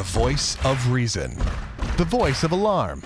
The voice of reason. The voice of alarm.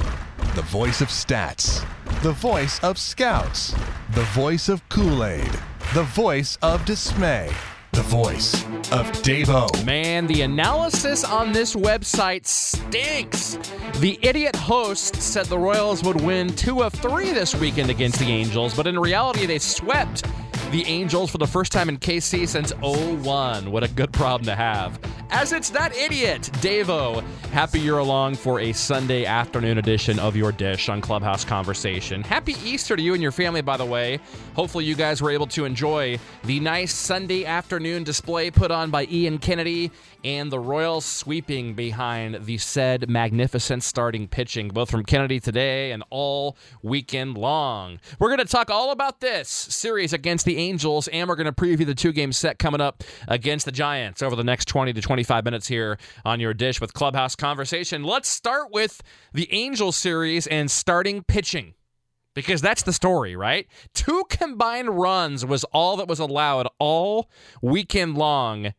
The voice of stats. The voice of scouts. The voice of Kool Aid. The voice of dismay. The voice of Davo. Man, the analysis on this website stinks. The idiot host said the Royals would win two of three this weekend against the Angels, but in reality, they swept the Angels for the first time in KC since 01. What a good problem to have. As it's that idiot, Davo. Happy you're along for a Sunday afternoon edition of Your Dish on Clubhouse Conversation. Happy Easter to you and your family, by the way. Hopefully, you guys were able to enjoy the nice Sunday afternoon display put on by Ian Kennedy and the Royals sweeping behind the said magnificent starting pitching, both from Kennedy today and all weekend long. We're going to talk all about this series against the Angels, and we're going to preview the two game set coming up against the Giants over the next 20 to 25 minutes here on your dish with Clubhouse Conversation. Let's start with the Angels series and starting pitching because that's the story, right? Two combined runs was all that was allowed all weekend long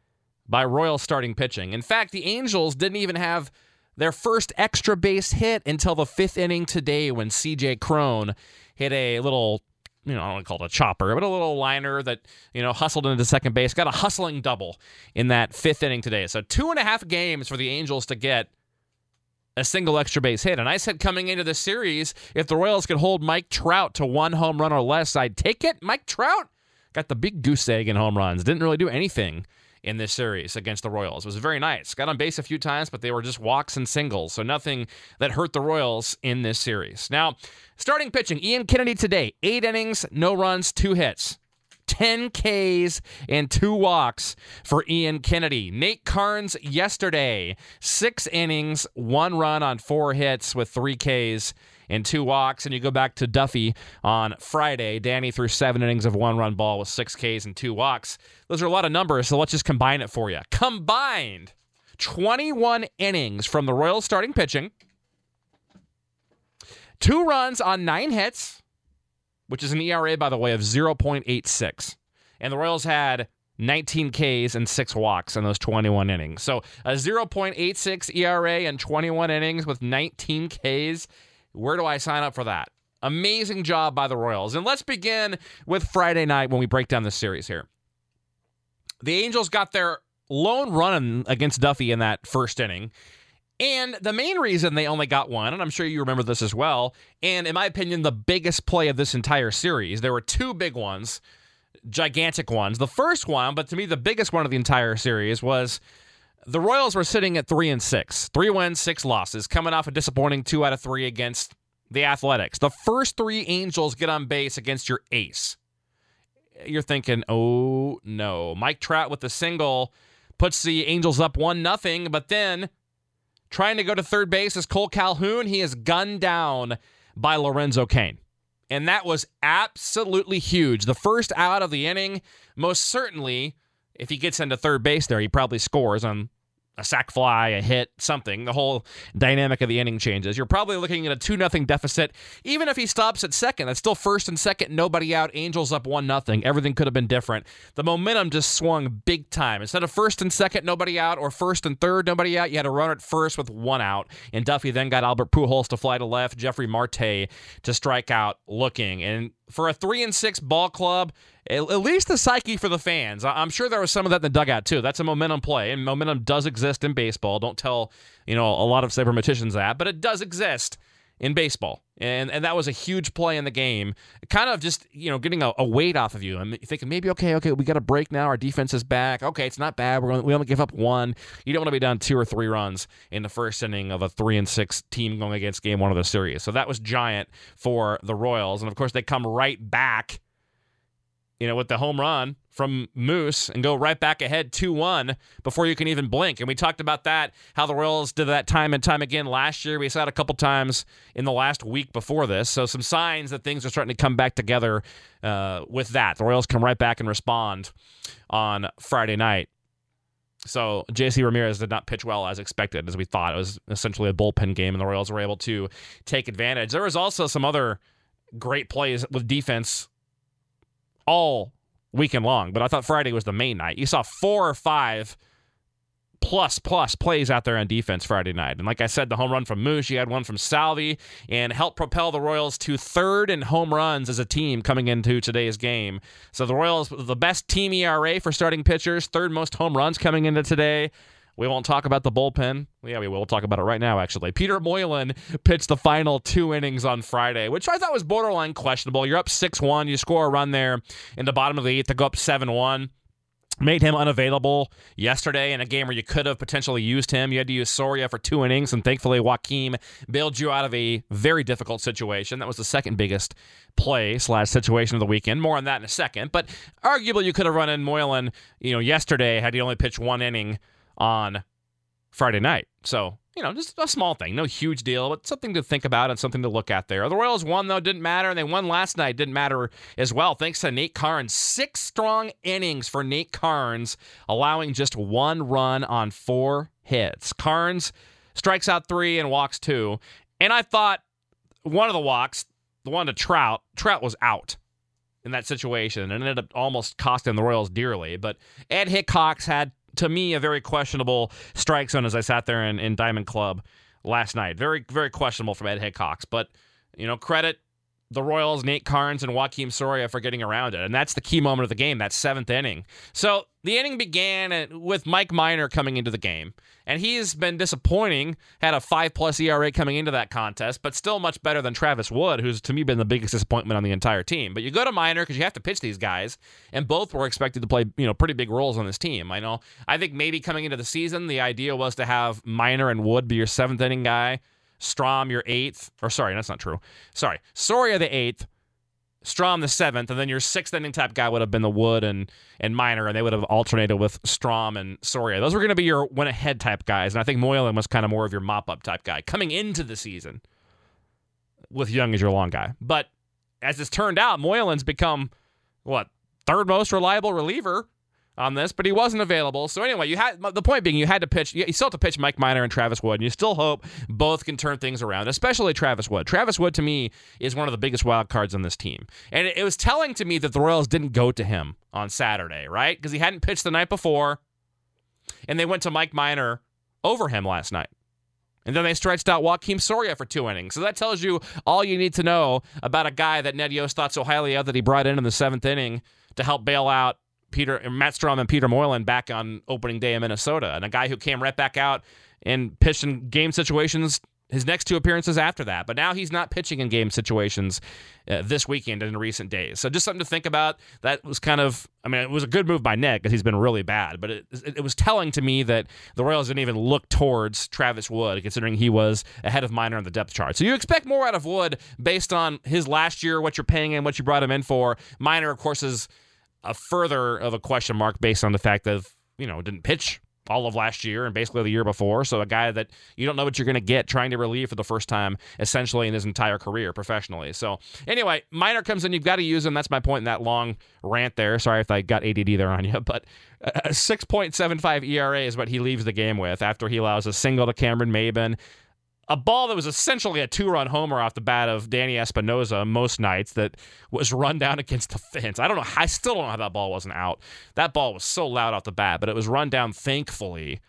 by Royal starting pitching. In fact, the Angels didn't even have their first extra base hit until the fifth inning today when CJ Cron hit a little, you know, I don't want to call it a chopper, but a little liner that, you know, hustled into second base, got a hustling double in that fifth inning today. So two and a half games for the Angels to get a single extra base hit. And I said coming into the series, if the Royals could hold Mike Trout to one home run or less, I'd take it. Mike Trout got the big goose egg in home runs, didn't really do anything in this series against the Royals. It was very nice. Got on base a few times, but they were just walks and singles, so nothing that hurt the Royals in this series. Now, starting pitching, Ian Kennedy today, eight innings, no runs, two hits. 10 Ks and two walks for Ian Kennedy. Nate Karns yesterday, six innings, one run on four hits with three Ks and two walks. And you go back to Duffy on Friday. Danny threw seven innings of one run ball with six Ks and two walks. Those are a lot of numbers, so let's just combine it for you. Combined 21 innings from the Royals starting pitching, two runs on nine hits, which is an ERA, by the way, of 0.86. And the Royals had 19 Ks and six walks in those 21 innings. So a 0.86 ERA and 21 innings with 19 Ks where do I sign up for that? Amazing job by the Royals. And let's begin with Friday night when we break down the series here. The Angels got their lone run against Duffy in that first inning. And the main reason they only got one, and I'm sure you remember this as well, and in my opinion, the biggest play of this entire series, there were two big ones, gigantic ones. The first one, but to me, the biggest one of the entire series was the Royals were sitting at three and six, three wins, six losses, coming off a disappointing two out of three against the Athletics. The first three Angels get on base against your ace. You're thinking, oh no, Mike Trout with the single puts the Angels up one nothing, but then trying to go to third base is Kole Calhoun. He is gunned down by Lorenzo Cain. And that was absolutely huge. The first out of the inning, most certainly, if he gets into third base there, he probably scores on a sac fly, a hit, something. The whole dynamic of the inning changes. You're probably looking at a 2 nothing deficit. Even if he stops at second, that's still first and second, nobody out. Angels up 1 nothing. Everything could have been different. The momentum just swung big time. Instead of first and second, nobody out, or first and third, nobody out, you had a runner at first with one out. And Duffy then got Albert Pujols to fly to left, Jefry Marte to strike out looking. And for a 3 and 6 ball club, at least the psyche for the fans. I'm sure there was some of that in the dugout too. That's a momentum play, and momentum does exist in baseball. Don't tell you know a lot of sabermetricians that, but it does exist in baseball, and and that was a huge play in the game. Kind of just you know getting a, a weight off of you. I'm thinking maybe okay, okay, we got a break now. Our defense is back. Okay, it's not bad. We're gonna, we only give up one. You don't want to be down two or three runs in the first inning of a three and six team going against game one of the series. So that was giant for the Royals, and of course they come right back you know, with the home run from Moose and go right back ahead 2 1 before you can even blink. And we talked about that, how the Royals did that time and time again last year. We saw it a couple times in the last week before this. So, some signs that things are starting to come back together uh, with that. The Royals come right back and respond on Friday night. So JC Ramirez did not pitch well as expected, as we thought. It was essentially a bullpen game, and the Royals were able to take advantage. There was also some other great plays with defense all weekend long, but I thought Friday was the main night. You saw four or five plus plus plays out there on defense Friday night. And like I said, the home run from Moose, you had one from Salvi, and helped propel the Royals to third in home runs as a team coming into today's game. So the Royals, the best team ERA for starting pitchers, third most home runs coming into today. We won't talk about the bullpen. Yeah, we will talk about it right now, actually. Peter Moylan pitched the final two innings on Friday, which I thought was borderline questionable. You're up 6 1. You score a run there in the bottom of the eighth to go up 7 1 made him unavailable yesterday in a game where you could have potentially used him. You had to use Soria for two innings, and thankfully Joakim bailed you out of a very difficult situation. That was the second biggest play slash situation of the weekend. More on that in a second. But arguably, you could have run in Moylan, you know, yesterday had he only pitched one inning on Friday night. So, you know, just a small thing. No huge deal, but something to think about and something to look at there. The Royals won, though, didn't matter. And they won last night, didn't matter as well, thanks to Nate Karns. Six strong innings for Nate Karns, allowing just one run on four hits. Karns strikes out three and walks two. And I thought one of the walks, the one to Trout, Trout was out in that situation and ended up almost costing the Royals dearly. But Ed Hickox had to me, a very questionable strike zone as I sat there in, in Diamond Club last night. Very, very questionable from Ed Hickox. But, you know, credit the Royals, Nate Karns, and Joakim Soria for getting around it. And that's the key moment of the game, that seventh inning. So the inning began uh, with Mike Minor coming into the game. And he's been disappointing, had a five plus ERA coming into that contest, but still much better than Travis Wood, who's to me been the biggest disappointment on the entire team. But you go to Minor because you have to pitch these guys, and both were expected to play, you know, pretty big roles on this team. I know. I think maybe coming into the season, the idea was to have Minor and Wood be your seventh inning guy Strahm your eighth, or sorry, that's not true. Sorry, Soria the eighth, Strahm the seventh, and then your sixth inning type guy would have been the Wood and and Minor, and they would have alternated with Strahm and Soria. Those were going to be your win ahead type guys, and I think Moylan was kind of more of your mop up type guy coming into the season with Young as your long guy. But as it's turned out, Moylan's become what third most reliable reliever on this, but he wasn't available. So anyway, you had the point being you had to pitch. You still have to pitch Mike Minor and Travis Wood, and you still hope both can turn things around. Especially Travis Wood. Travis Wood to me is one of the biggest wild cards on this team, and it, was telling to me that the Royals didn't go to him on Saturday, right? Because he hadn't pitched the night before, and they went to Mike Minor over him last night. And then they stretched out Joakim Soria for two innings. So that tells you all you need to know about a guy that Ned Yost thought so highly of that he brought in in the seventh inning to help bail out Peter Matt Strahm and Peter Moylan back on opening day in Minnesota, and a guy who came right back out and pitched in game situations his next two appearances after that. But now he's not pitching in game situations uh, this weekend and in recent days. So just something to think about. That was kind of, I mean, it was a good move by Nick because he's been really bad. But it, it, was telling to me that the Royals didn't even look towards Travis Wood, considering he was ahead of Minor on the depth chart. So you expect more out of Wood based on his last year, what you're paying him, what you brought him in for. Minor, of course, is a further of a question mark based on the fact that you know didn't pitch all of last year and basically the year before. So a guy that you don't know what you're going to get trying to relieve for the first time essentially in his entire career professionally. So anyway, Minor comes in, you've got to use him. That's my point in that long rant there. Sorry if I got ADD there on you, but a 6.75 ERA is what he leaves the game with after he allows a single to Cameron Maybin, a ball that was essentially a two run homer off the bat of Danny Espinosa most nights that was run down against the fence. I don't know. I still don't know how that ball wasn't out. That ball was so loud off the bat, but it was run down, thankfully.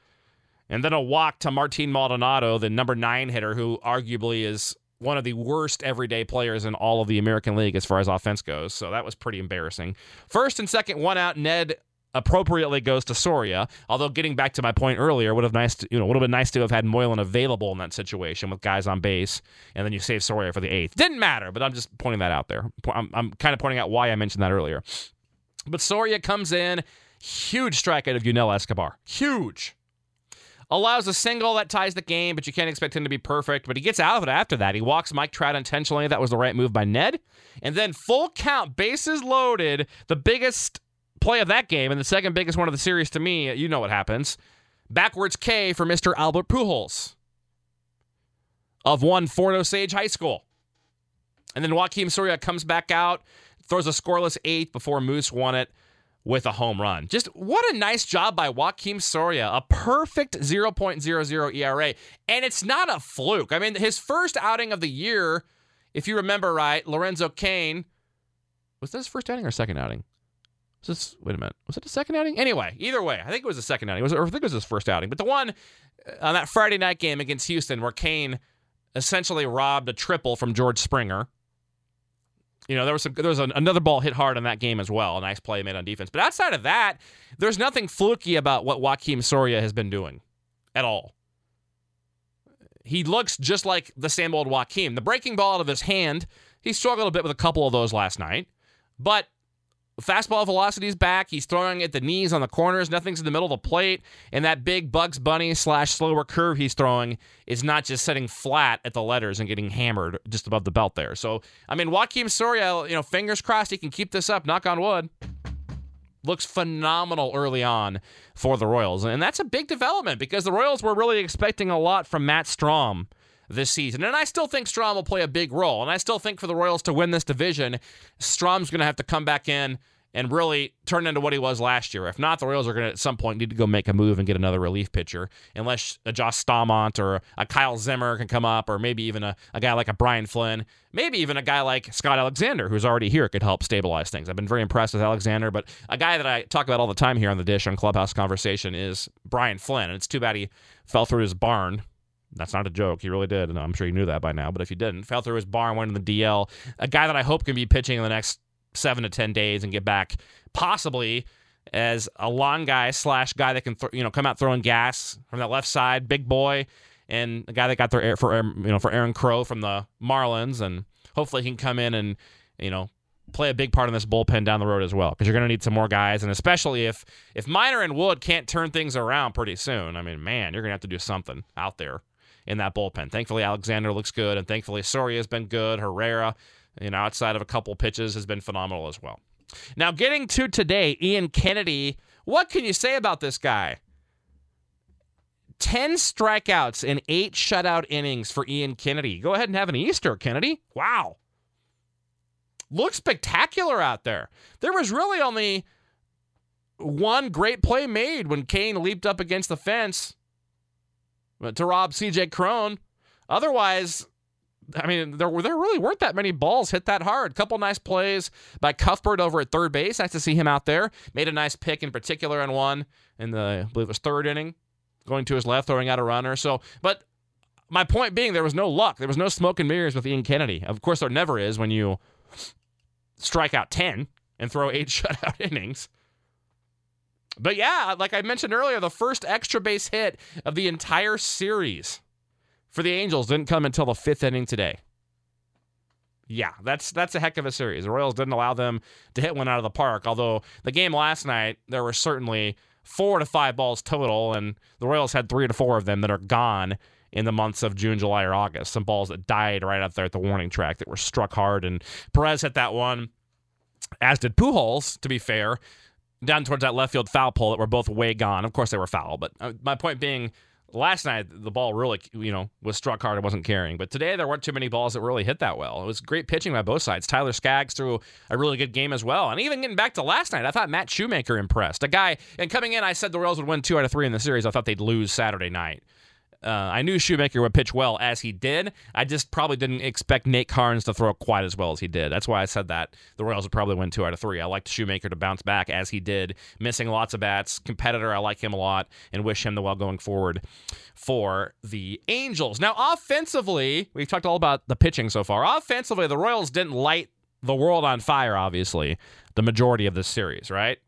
And then a walk to Martin Maldonado, the number nine hitter, who arguably is one of the worst everyday players in all of the American League as far as offense goes. So that was pretty embarrassing. First and second, one out. Ned appropriately goes to Soria. Although getting back to my point earlier, would have nice to, you know would have been nice to have had Moylan available in that situation with guys on base, and then you save Soria for the eighth. Didn't matter, but I'm just pointing that out there. I'm, I'm kind of pointing out why I mentioned that earlier. But Soria comes in, huge strikeout of Yunel Escobar, huge. Allows a single that ties the game, but you can't expect him to be perfect. But he gets out of it after that. He walks Mike Trout intentionally. That was the right move by Ned. And then full count, bases loaded, the biggest play of that game and the second biggest one of the series to me, you know what happens. Backwards K for Mr. Albert Pujols of one Fort Osage High School. And then Joakim Soria comes back out, throws a scoreless eighth before Moose won it with a home run. Just what a nice job by Joakim Soria. A perfect 0.00 ERA. And it's not a fluke. I mean, his first outing of the year, if you remember right, Lorenzo Cain, was this first outing or second outing? This, wait a minute. Was it a second outing? Anyway, either way, I think it was a second outing. It was, or I think it was his first outing. But the one uh, on that Friday night game against Houston where Cain essentially robbed a triple from George Springer. You know, there was some, there was an, another ball hit hard in that game as well. A nice play made on defense. But outside of that, there's nothing fluky about what Joakim Soria has been doing at all. He looks just like the same old Joakim. The breaking ball out of his hand, he struggled a bit with a couple of those last night. But fastball velocity is back. He's throwing at the knees on the corners. Nothing's in the middle of the plate. And that big Bugs Bunny slash slower curve he's throwing is not just setting flat at the letters and getting hammered just above the belt there. So, I mean, Joakim Soria, you know, fingers crossed he can keep this up. Knock on wood. Looks phenomenal early on for the Royals. And that's a big development because the Royals were really expecting a lot from Matt Strahm this season. And I still think Strahm will play a big role. And I still think for the Royals to win this division, Strahm's going to have to come back in and really turn into what he was last year. If not, the Royals are going to at some point need to go make a move and get another relief pitcher, unless a Josh Staumont or a Kyle Zimmer can come up, or maybe even a, a guy like a Brian Flynn, maybe even a guy like Scott Alexander, who's already here, could help stabilize things. I've been very impressed with Alexander, but a guy that I talk about all the time here on the dish on Clubhouse Conversation is Brian Flynn, and it's too bad he fell through his barn that's not a joke. He really did. And I'm sure you knew that by now. But if you didn't, fell through his barn, went in the DL. A guy that I hope can be pitching in the next seven to 10 days and get back possibly as a long guy slash guy that can, th- you know, come out throwing gas from that left side, big boy, and a guy that got there for, you know, for Aaron Crow from the Marlins. And hopefully he can come in and, you know, play a big part in this bullpen down the road as well because you're going to need some more guys and especially if if Minor and Wood can't turn things around pretty soon I mean man you're going to have to do something out there in that bullpen. Thankfully, Alexander looks good, and thankfully, Soria has been good. Herrera, you know, outside of a couple pitches, has been phenomenal as well. Now, getting to today, Ian Kennedy. What can you say about this guy? 10 strikeouts and eight shutout innings for Ian Kennedy. Go ahead and have an Easter, Kennedy. Wow. Looks spectacular out there. There was really only one great play made when Cain leaped up against the fence Uh, to rob CJ Cron. Otherwise, I mean, there, were there really weren't that many balls hit that hard. Couple nice plays by Cuthbert over at third base. Nice to see him out there. Made a nice pick in particular on one in the, I believe it was third inning, going to his left, throwing out a runner. So, but my point being, there was no luck. There was no smoke and mirrors with Ian Kennedy. Of course, there never is when you strike out 10 and throw eight shutout innings. But yeah, like I mentioned earlier, the first extra base hit of the entire series for the Angels didn't come until the fifth inning today. Yeah, that's that's a heck of a series. The Royals didn't allow them to hit one out of the park. Although the game last night, there were certainly four to five balls total, and the Royals had three to four of them that are gone in the months of June, July, or August. Some balls that died right up there at the warning track that were struck hard, and Perez hit that one, as did Pujols. To be fair, down towards that left field foul pole that were both way gone. Of course, they were foul, but uh, my point being, last night the ball really, you know, was struck hard. It wasn't carrying. But today there weren't too many balls that really hit that well. It was great pitching by both sides. Tyler Skaggs threw a really good game as well. And even getting back to last night, I thought Matt Shoemaker impressed. A guy, and coming in, I said the Royals would win two out of three in the series. I thought they'd lose Saturday night. Uh, I knew Shoemaker would pitch well as he did. I just probably didn't expect Nate Karns to throw quite as well as he did. That's why I said that the Royals would probably win two out of three. I liked Shoemaker to bounce back as he did, missing lots of bats. Competitor, I like him a lot and wish him the well going forward for the Angels. Now, offensively, we've talked all about the pitching so far. Offensively, the Royals didn't light the world on fire, obviously, the majority of this series, right?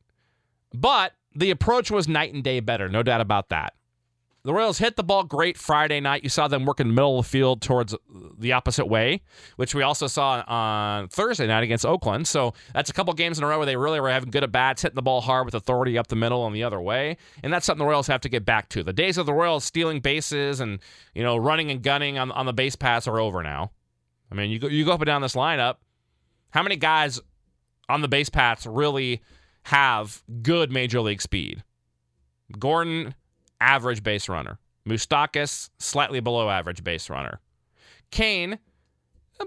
But the approach was night and day better, no doubt about that. The Royals hit the ball great Friday night. You saw them work in the middle of the field towards the opposite way, which we also saw on Thursday night against Oakland. So that's a couple games in a row where they really were having good at bats, hitting the ball hard with authority up the middle and the other way. And that's something the Royals have to get back to. The days of the Royals stealing bases and you know running and gunning on, on the base pass are over now. I mean, you go you go up and down this lineup. How many guys on the base paths really have good major league speed? Gordon average base runner. Moustakas, slightly below average base runner. Cain,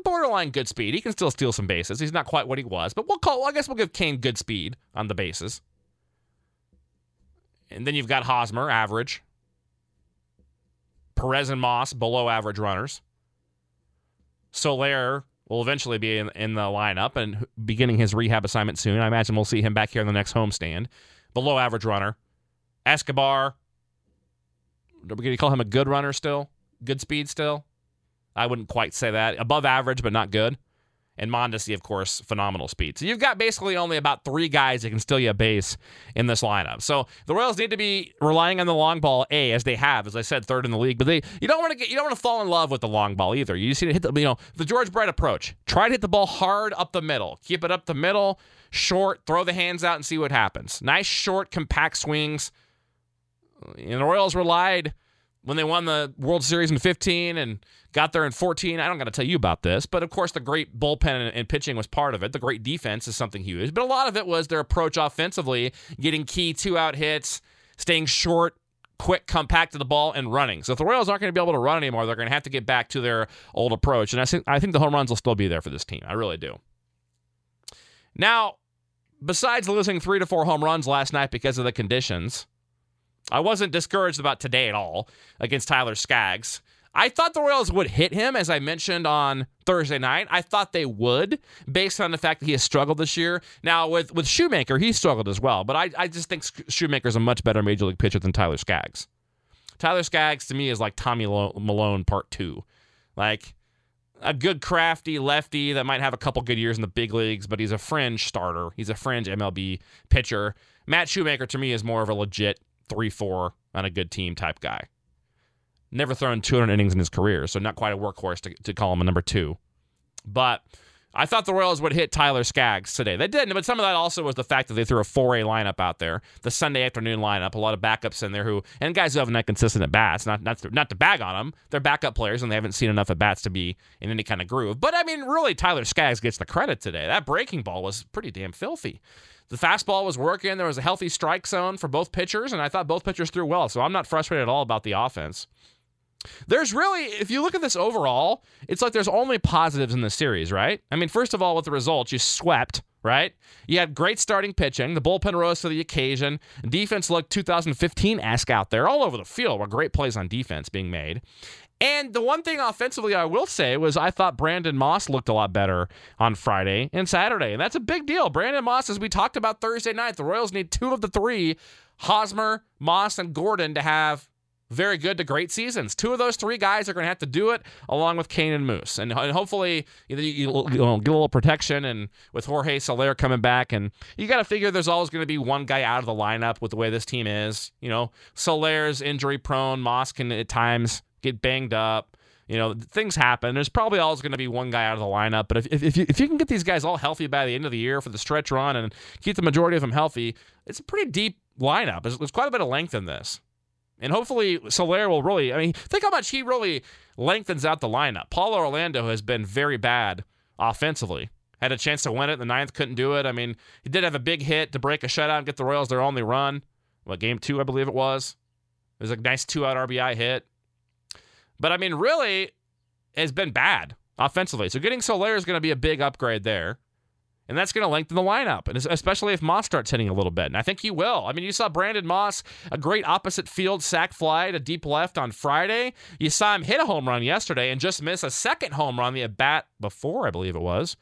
borderline good speed. He can still steal some bases. He's not quite what he was, but we'll call. I guess we'll give Cain good speed on the bases. And then you've got Hosmer, average. Perez and Moss, below average runners. Soler, will eventually be in, in the lineup and beginning his rehab assignment soon. I imagine we'll see him back here in the next homestand. Below average runner. Escobar. Going to call him a good runner still? Good speed still? I wouldn't quite say that. Above average, but not good. And Mondesi, of course, phenomenal speed. So you've got basically only about three guys that can steal you a base in this lineup. So the Royals need to be relying on the long ball, a as they have, as I said, third in the league. But they you don't want to get you don't want to fall in love with the long ball either. You just need to hit the you know the George Brett approach. Try to hit the ball hard up the middle. Keep it up the middle, short. Throw the hands out and see what happens. Nice short, compact swings. And the Royals relied when they won the World Series in 15 and got there in 14. I don't got to tell you about this, but of course, the great bullpen and, pitching was part of it. The great defense is something huge, but a lot of it was their approach offensively, getting key two out hits, staying short, quick, compact to the ball, and running. So if the Royals aren't going to be able to run anymore, they're going to have to get back to their old approach. And I think I think the home runs will still be there for this team. I really do. Now, besides losing three to four home runs last night because of the conditions. I wasn't discouraged about today at all against Tyler Skaggs. I thought the Royals would hit him, as I mentioned on Thursday night. I thought they would, based on the fact that he has struggled this year. Now, with, with Shoemaker, he struggled as well, but I, I just think Shoemaker's a much better major league pitcher than Tyler Skaggs. Tyler Skaggs, to me, is like Tommy Milone part two. Like a good, crafty lefty that might have a couple good years in the big leagues, but he's a fringe starter. He's a fringe MLB pitcher. Matt Shoemaker, to me, is more of a legit 3 4 on a good team type guy. Never thrown 200 innings in his career, so not quite a workhorse to, to call him a number two. But I thought the Royals would hit Tyler Skaggs today. They didn't, but some of that also was the fact that they threw a 4A lineup out there, the Sunday afternoon lineup, a lot of backups in there who, and guys who have not had consistent at bats, not, not, to, not to bag on them. They're backup players and they haven't seen enough at bats to be in any kind of groove. But I mean, really, Tyler Skaggs gets the credit today. That breaking ball was pretty damn filthy. The fastball was working. There was a healthy strike zone for both pitchers, and I thought both pitchers threw well. So I'm not frustrated at all about the offense. There's really, if you look at this overall, it's like there's only positives in the series, right? I mean, first of all, with the results, you swept, right? You had great starting pitching. The bullpen rose to the occasion. Defense looked 2015 esque out there all over the field, where great plays on defense being made. And the one thing offensively I will say was I thought Brandon Moss looked a lot better on Friday and Saturday. And that's a big deal. Brandon Moss, as we talked about Thursday night, the Royals need two of the three, Hosmer, Moss, and Gordon, to have very good to great seasons. Two of those three guys are going to have to do it along with Cain and Moose. And, and hopefully you, you, you get a little protection and with Jorge Soler coming back. And you got to figure there's always going to be one guy out of the lineup with the way this team is. You know, Soler's injury prone. Moss can at times get banged up. You know, things happen. There's probably always going to be one guy out of the lineup. But if, if, if, you, if you can get these guys all healthy by the end of the year for the stretch run and keep the majority of them healthy, it's a pretty deep lineup. There's, there's quite a bit of length in this. And hopefully Soler will really, I mean, think how much he really lengthens out the lineup. Paulo Orlando has been very bad offensively. Had a chance to win it in the ninth, couldn't do it. I mean, he did have a big hit to break a shutout and get the Royals their only run. What, game two, I believe it was. It was a nice two out RBI hit. But I mean, really, has been bad offensively. So getting Soler is going to be a big upgrade there. And that's going to lengthen the lineup, and especially if Moss starts hitting a little bit. And I think he will. I mean, you saw Brandon Moss, a great opposite field sac fly to deep left on Friday. You saw him hit a home run yesterday and just miss a second home run the at bat before, I believe it was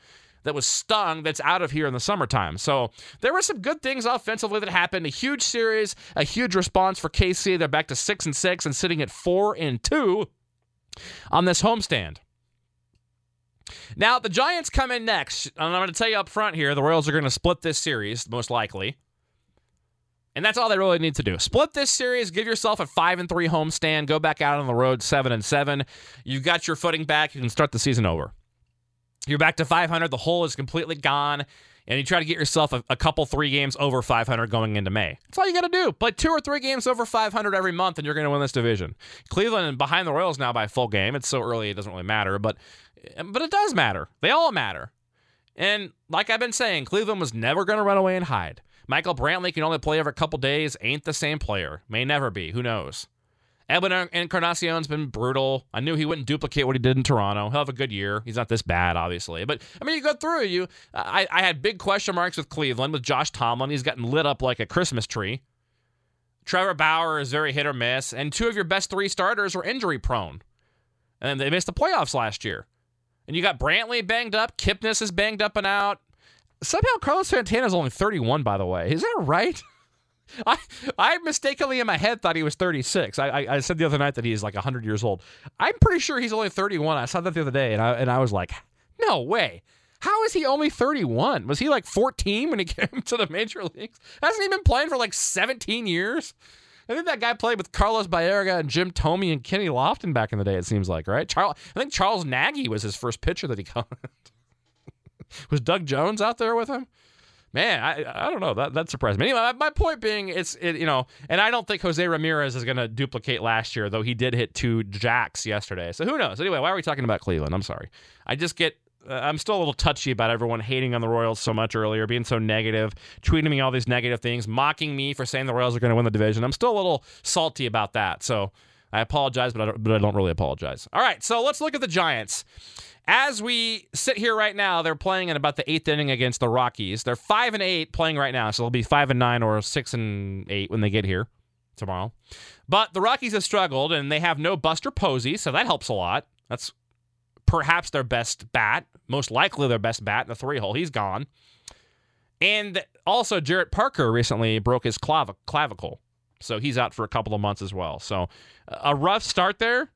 that was stung that's out of here in the summertime. So there were some good things offensively that happened. A huge series, a huge response for KC. They're back to six and six and sitting at four and two on this homestand. Now, the Giants come in next. And I'm going to tell you up front here the Royals are going to split this series, most likely. And that's all they really need to do. Split this series, give yourself a 5 and 3 homestand, go back out on the road 7 and 7. You've got your footing back, you can start the season over. You're back to 500, the hole is completely gone and you try to get yourself a, a, couple three games over 500 going into May. That's all you got to do. Play two or three games over 500 every month, and you're going to win this division. Cleveland behind the Royals now by a full game. It's so early it doesn't really matter, but but it does matter. They all matter. And like I've been saying, Cleveland was never going to run away and hide. Michael Brantley can only play every couple days. Ain't the same player. May never be. Who knows? Edwin Encarnacion's been brutal. I knew he wouldn't duplicate what he did in Toronto. He'll have a good year. He's not this bad, obviously. But I mean, you go through you. I, I had big question marks with Cleveland with Josh Tomlin. He's gotten lit up like a Christmas tree. Trevor Bauer is very hit or miss, and two of your best three starters were injury prone, and they missed the playoffs last year. And you got Brantley banged up. Kipnis is banged up and out. Somehow Carlos Santana is only 31, by the way. Is that right? I I mistakenly in my head thought he was 36. I, I, I said the other night that he's like 100 years old. I'm pretty sure he's only 31. I saw that the other day, and I and I was like, no way. How is he only 31? Was he like 14 when he came to the major leagues? Hasn't he been playing for like 17 years? I think that guy played with Carlos Baerga and Jim Thome and Kenny Lofton back in the day. It seems like right. Charles, I think Charles Nagy was his first pitcher that he caught. was Doug Jones out there with him? Man, I I don't know that that surprised me. Anyway, my, point being, it's it, you know, and I don't think Jose Ramirez is going to duplicate last year, though he did hit two jacks yesterday. So who knows? Anyway, why are we talking about Cleveland? I'm sorry. I just get uh, I'm still a little touchy about everyone hating on the Royals so much earlier, being so negative, tweeting me all these negative things, mocking me for saying the Royals are going to win the division. I'm still a little salty about that. So I apologize, but I don't, but I don't really apologize. All right, so let's look at the Giants. As we sit here right now, they're playing in about the eighth inning against the Rockies. They're five and eight playing right now, so they'll be five and nine or six and eight when they get here tomorrow. But the Rockies have struggled, and they have no Buster Posey, so that helps a lot. That's perhaps their best bat, most likely their best bat in the three hole. He's gone. And also, Jarrett Parker recently broke his clav- clavicle. So he's out for a couple of months as well. So a rough start there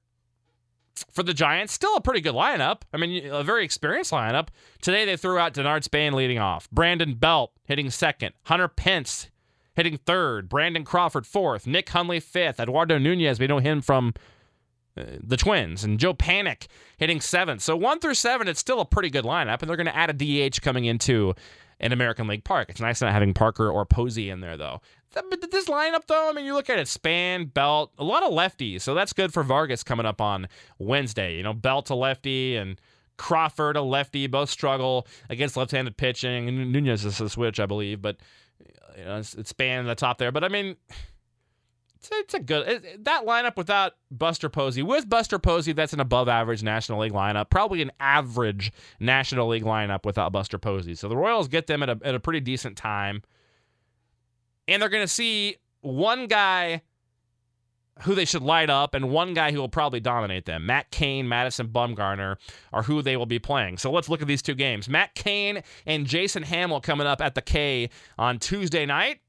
for the Giants. Still a pretty good lineup. I mean, a very experienced lineup. Today they threw out Denard Span leading off, Brandon Belt hitting second, Hunter Pence hitting third, Brandon Crawford fourth, Nick Hundley fifth, Eduardo Nunez. We know him from uh, the Twins, and Joe Panik hitting seventh. So one through seven, it's still a pretty good lineup, and they're going to add a DH coming into an American League Park. It's nice not having Parker or Posey in there though. This lineup, though, I mean, you look at it: Span, Belt, a lot of lefties. So that's good for Vargas coming up on Wednesday. You know, Belt a lefty and Crawford a lefty. Both struggle against left-handed pitching. Nunez is a switch, I believe, but you know, it's, it's Span in the top there. But I mean. It's, it's a good it, that lineup without Buster Posey. With Buster Posey, that's an above average National League lineup. Probably an average National League lineup without Buster Posey. So the Royals get them at a, at a pretty decent time and they're going to see one guy who they should light up and one guy who will probably dominate them. Matt Cain, Madison Bumgarner are who they will be playing. So let's look at these two games. Matt Cain and Jason Hammel coming up at the K on Tuesday night.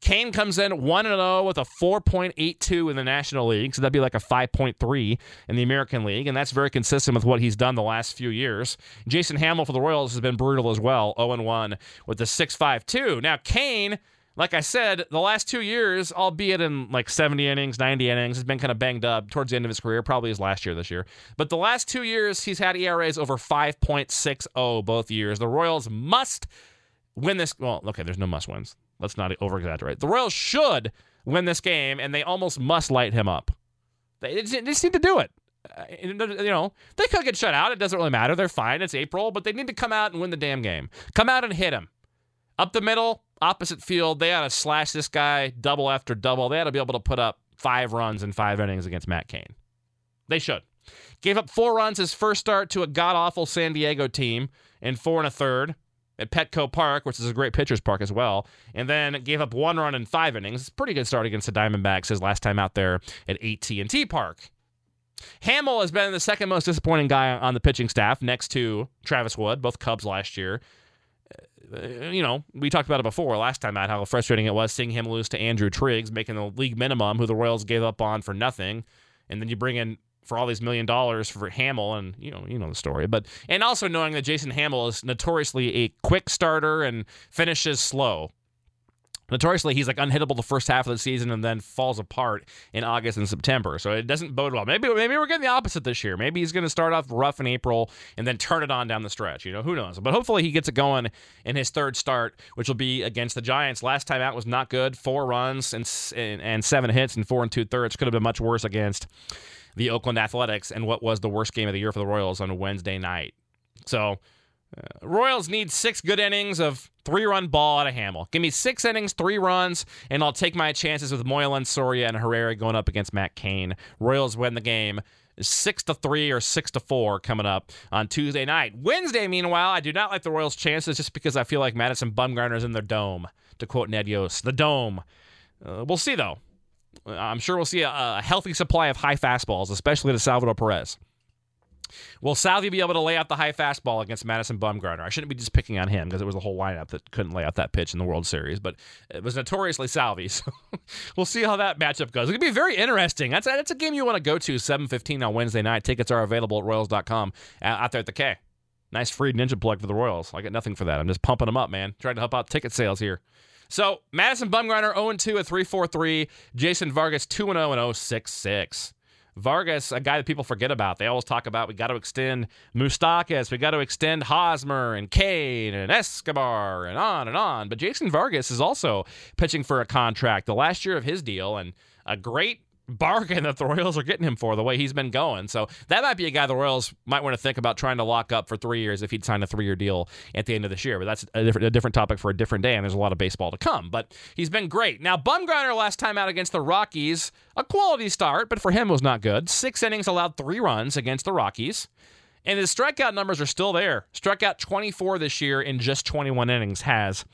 Cain comes in 1 0 with a 4.82 in the National League. So that'd be like a 5.3 in the American League. And that's very consistent with what he's done the last few years. Jason Hammel for the Royals has been brutal as well 0 1 with the 6.52. Now, Cain like I said, the last two years, albeit in like 70 innings, 90 innings, has been kind of banged up towards the end of his career, probably his last year this year. But the last two years, he's had ERAs over 5.60 both years. The Royals must win this. Well, okay, there's no must wins. Let's not over exaggerate. The Royals should win this game, and they almost must light him up. They just need to do it. Uh, you know, they could get shut out. It doesn't really matter. They're fine. It's April, but they need to come out and win the damn game. Come out and hit him. Up the middle, opposite field, they ought to slash this guy double after double. They ought to be able to put up five runs in five innings against Matt Cain. They should. Gave up four runs his first start to a god awful San Diego team in four and a third at Petco Park, which is a great pitcher's park as well, and then gave up one run in five innings. It's a pretty good start against the Diamondbacks his last time out there at AT&T Park. Hammel has been the second most disappointing guy on the pitching staff, next to Travis Wood, both Cubs last year. Uh, you know, we talked about it before last time out how frustrating it was seeing him lose to Andrew Triggs, making the league minimum, who the Royals gave up on for nothing, and then you bring in for all these million dollars for Hammel, and you know, you know the story. But and also knowing that Jason Hammel is notoriously a quick starter and finishes slow. Notoriously, he's like unhittable the first half of the season and then falls apart in August and September. So it doesn't bode well. Maybe maybe we're getting the opposite this year. Maybe he's going to start off rough in April and then turn it on down the stretch. You know, who knows? But hopefully he gets it going in his third start, which will be against the Giants. Last time out was not good. Four runs and and, and seven hits and four and two thirds. Could have been much worse against the Oakland Athletics and what was the worst game of the year for the Royals on Wednesday night. So uh, Royals need six good innings of three run ball out of Hammel. Give me six innings, three runs, and I'll take my chances with Moylan, Soria, and Herrera going up against Matt Cain. Royals win the game. Six to three or six to four coming up on Tuesday night. Wednesday, meanwhile, I do not like the Royals' chances just because I feel like Madison Bumgarner is in their dome. To quote Ned Yost, the dome. Uh, we'll see though. I'm sure we'll see a, a healthy supply of high fastballs, especially to Salvador Perez. Will Salvy be able to lay out the high fastball against Madison Bumgarner? I shouldn't be just picking on him because it was a whole lineup that couldn't lay out that pitch in the World Series, but it was notoriously Salvy. So we'll see how that matchup goes. It could be very interesting. That's that's a game you want to go to 7:15 on Wednesday night. Tickets are available at Royals.com out there at the K. Nice free ninja plug for the Royals. I get nothing for that. I'm just pumping them up, man. Trying to help out ticket sales here. So Madison Bumgarner 0 2 at 343. Jason Vargas 2 0 and 066. Vargas, a guy that people forget about. They always talk about we got to extend Moustakas, we got to extend Hosmer and Cain and Escobar and on and on. But Jason Vargas is also pitching for a contract, the last year of his deal, and a great bargain that the Royals are getting him for the way he's been going. So that might be a guy the Royals might want to think about trying to lock up for three years if he'd sign a three-year deal at the end of this year. But that's a different, a different topic for a different day, and there's a lot of baseball to come. But he's been great. Now Bumgarner last time out against the Rockies, a quality start, but for him was not good. Six innings, allowed three runs against the Rockies. And his strikeout numbers are still there. Struck out 24 this year in just 21 innings has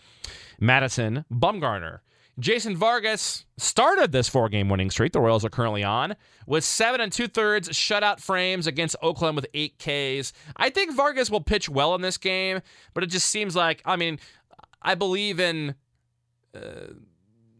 Madison Bumgarner. Jason Vargas started this four game winning streak the Royals are currently on with seven and two thirds shutout frames against Oakland with eight Ks. I think Vargas will pitch well in this game, but it just seems like, I mean, I believe in, uh,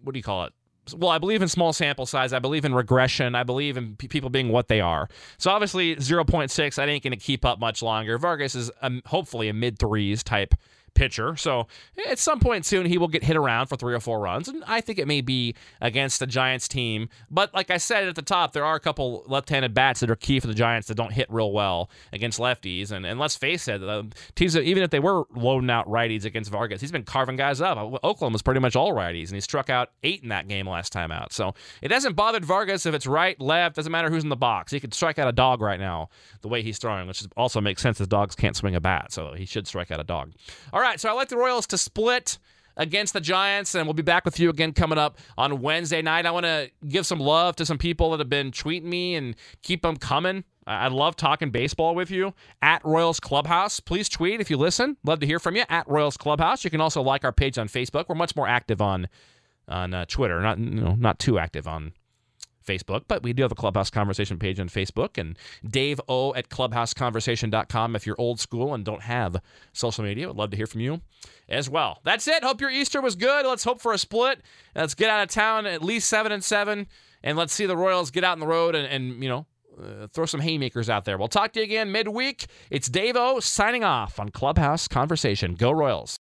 what do you call it? well, I believe in small sample size. I believe in regression. I believe in p- people being what they are. So obviously, 0.6, I ain't going to keep up much longer. Vargas is um, hopefully a mid threes type pitcher. So at some point soon, he will get hit around for three or four runs. And I think it may be against the Giants team. But like I said at the top, there are a couple left handed bats that are key for the Giants that don't hit real well against lefties. And, and let's face it, the teams, even if they were loading out righties against Vargas, he's been carving guys up. Oakland was pretty much all righties, and he struck out eight in that game last time out. So it hasn't bothered Vargas if it's right, left, doesn't matter who's in the box. He could strike out a dog right now the way he's throwing, which also makes sense as dogs can't swing a bat. So he should strike out a dog. All right right, so I like the Royals to split against the Giants, and we'll be back with you again coming up on Wednesday night. I want to give some love to some people that have been tweeting me and keep them coming. I love talking baseball with you at Royals Clubhouse. Please tweet if you listen. Love to hear from you at Royals Clubhouse. You can also like our page on Facebook. We're much more active on on uh, Twitter, not you know, not too active on Facebook, but we do have a Clubhouse Conversation page on Facebook and Dave O at clubhouseconversation.com if you're old school and don't have social media. Would love to hear from you as well. That's it. Hope your Easter was good. Let's hope for a split. Let's get out of town at least seven and seven, and let's see the Royals get out on the road and, and you know uh, throw some haymakers out there. We'll talk to you again midweek. It's Dave O signing off on Clubhouse Conversation. Go Royals.